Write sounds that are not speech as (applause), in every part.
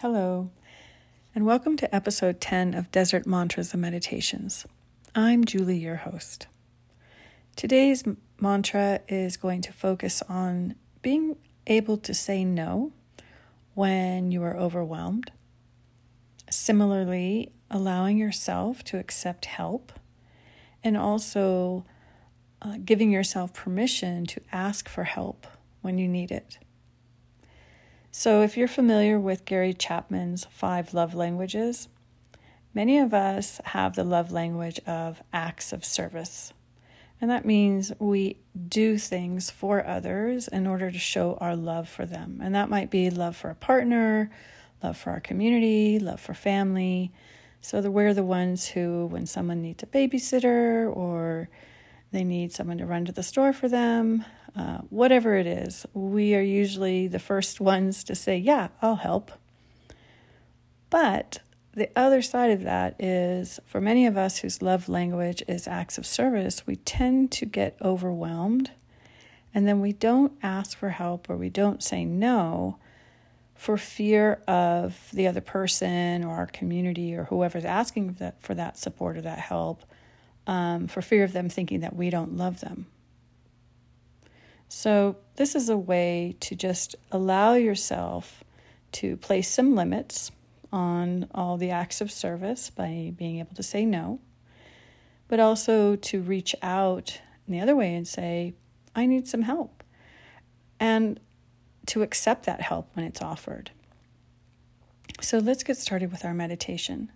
Hello, and welcome to episode 10 of Desert Mantras and Meditations. I'm Julie, your host. Today's mantra is going to focus on being able to say no when you are overwhelmed. Similarly, allowing yourself to accept help and also uh, giving yourself permission to ask for help when you need it. So, if you're familiar with Gary Chapman's five love languages, many of us have the love language of acts of service. And that means we do things for others in order to show our love for them. And that might be love for a partner, love for our community, love for family. So we're the ones who, when someone needs a babysitter or they need someone to run to the store for them, uh, whatever it is, we are usually the first ones to say, Yeah, I'll help. But the other side of that is for many of us whose love language is acts of service, we tend to get overwhelmed and then we don't ask for help or we don't say no for fear of the other person or our community or whoever's asking for that, for that support or that help, um, for fear of them thinking that we don't love them. So, this is a way to just allow yourself to place some limits on all the acts of service by being able to say no, but also to reach out in the other way and say, I need some help. And to accept that help when it's offered. So let's get started with our meditation.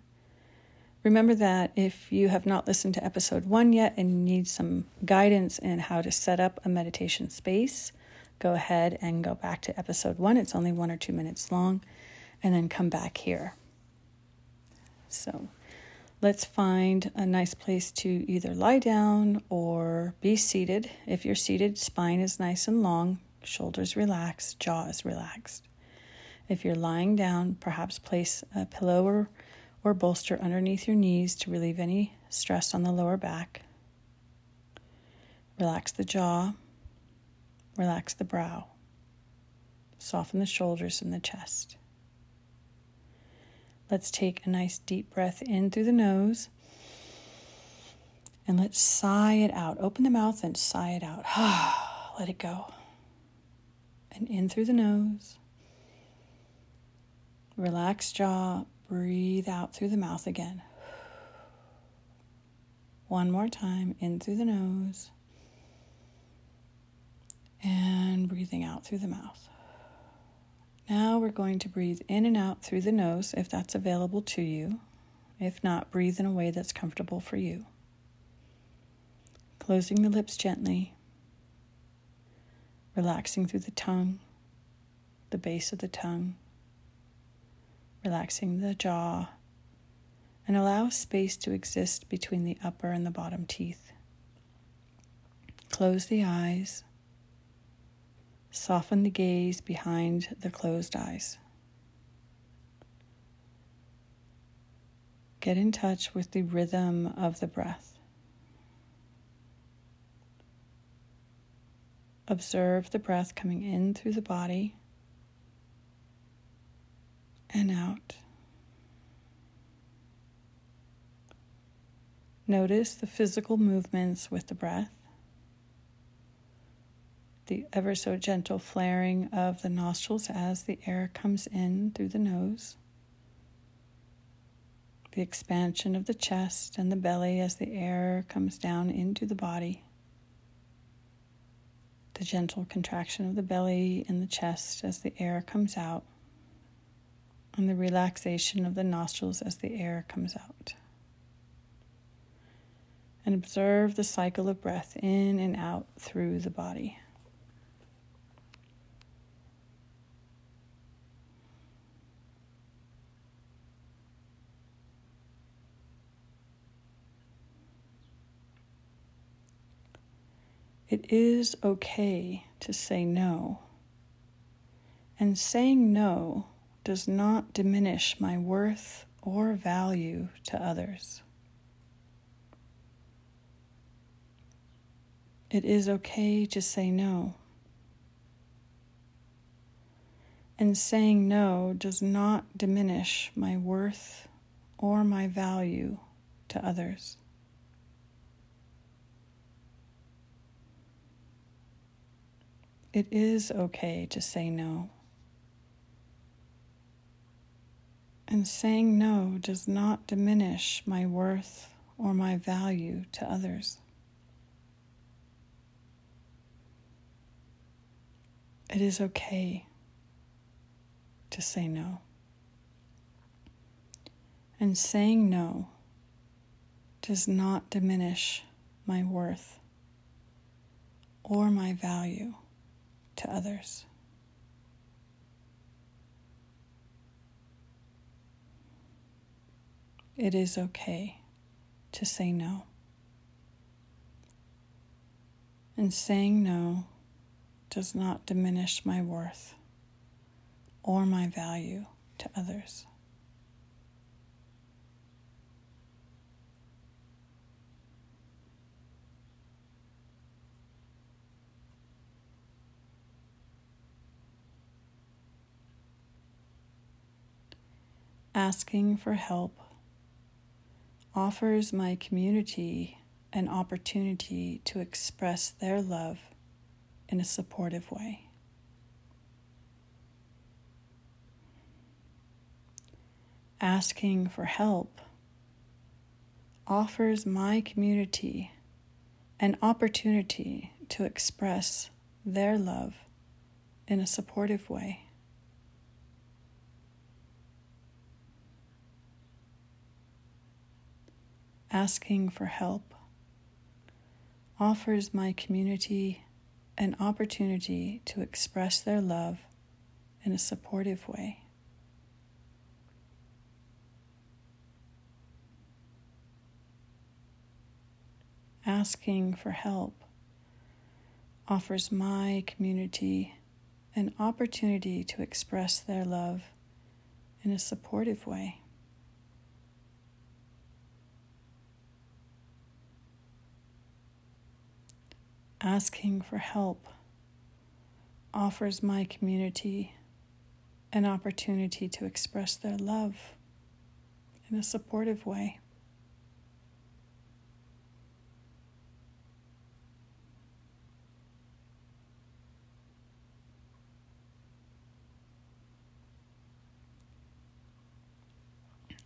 Remember that if you have not listened to episode one yet and need some guidance in how to set up a meditation space, go ahead and go back to episode one. It's only one or two minutes long, and then come back here. So let's find a nice place to either lie down or be seated. If you're seated, spine is nice and long, shoulders relaxed, jaw is relaxed. If you're lying down, perhaps place a pillow or or bolster underneath your knees to relieve any stress on the lower back. Relax the jaw, relax the brow, soften the shoulders and the chest. Let's take a nice deep breath in through the nose and let's sigh it out. Open the mouth and sigh it out. (sighs) Let it go. And in through the nose. Relax jaw, Breathe out through the mouth again. One more time, in through the nose. And breathing out through the mouth. Now we're going to breathe in and out through the nose if that's available to you. If not, breathe in a way that's comfortable for you. Closing the lips gently, relaxing through the tongue, the base of the tongue relaxing the jaw, and allow space to exist between the upper and the bottom teeth. Close the eyes. Soften the gaze behind the closed eyes. Get in touch with the rhythm of the breath. Observe the breath coming in through the body and out. Notice the physical movements with the breath, the ever so gentle flaring of the nostrils as the air comes in through the nose, the expansion of the chest and the belly as the air comes down into the body, the gentle contraction of the belly and the chest as the air comes out and the relaxation of the nostrils as the air comes out. And observe the cycle of breath in and out through the body. It is okay to say no. And saying no does not diminish my worth or value to others. It is okay to say no. And saying no does not diminish my worth or my value to others. It is okay to say no. And saying no does not diminish my worth or my value to others. It is okay to say no. And saying no does not diminish my worth or my value to others. It is okay to say no. And saying no does not diminish my worth or my value to others. Asking for help offers my community an opportunity to express their love in a supportive way. Asking for help offers my community an opportunity to express their love in a supportive way. Asking for help offers my community an opportunity to express their love in a supportive way. Asking for help offers my community an opportunity to express their love in a supportive way. Asking for help offers my community an opportunity to express their love in a supportive way.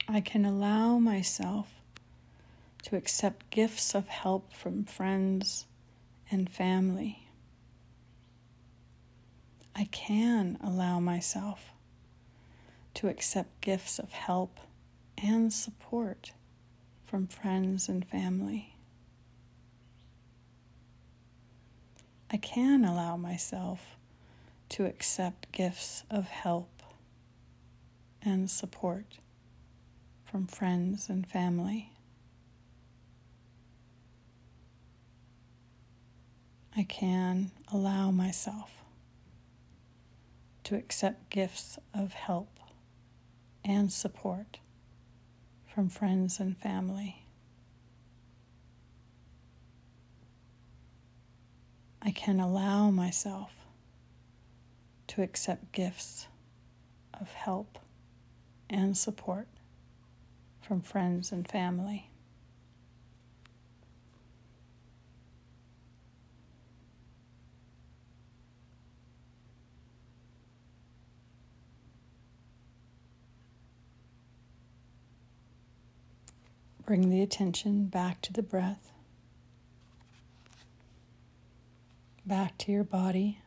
I can allow myself to accept gifts of help from friends and family. I can allow myself to accept gifts of help and support from friends and family. I can allow myself to accept gifts of help and support from friends and family. I can allow myself to accept gifts of help and support from friends and family. I can allow myself to accept gifts of help and support from friends and family. Bring the attention back to the breath, back to your body.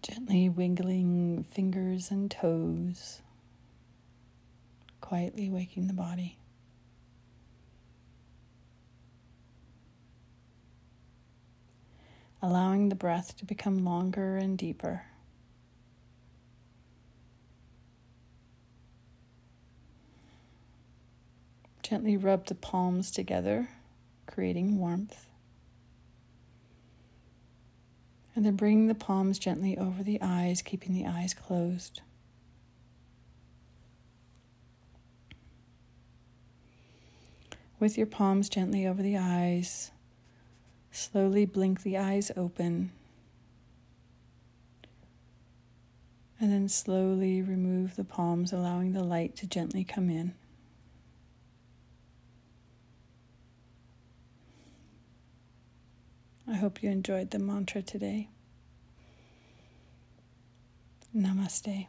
Gently wiggling fingers and toes, quietly waking the body. Allowing the breath to become longer and deeper. Gently rub the palms together, creating warmth. And then bring the palms gently over the eyes, keeping the eyes closed. With your palms gently over the eyes, slowly blink the eyes open. And then slowly remove the palms, allowing the light to gently come in. I hope you enjoyed the mantra today. Namaste.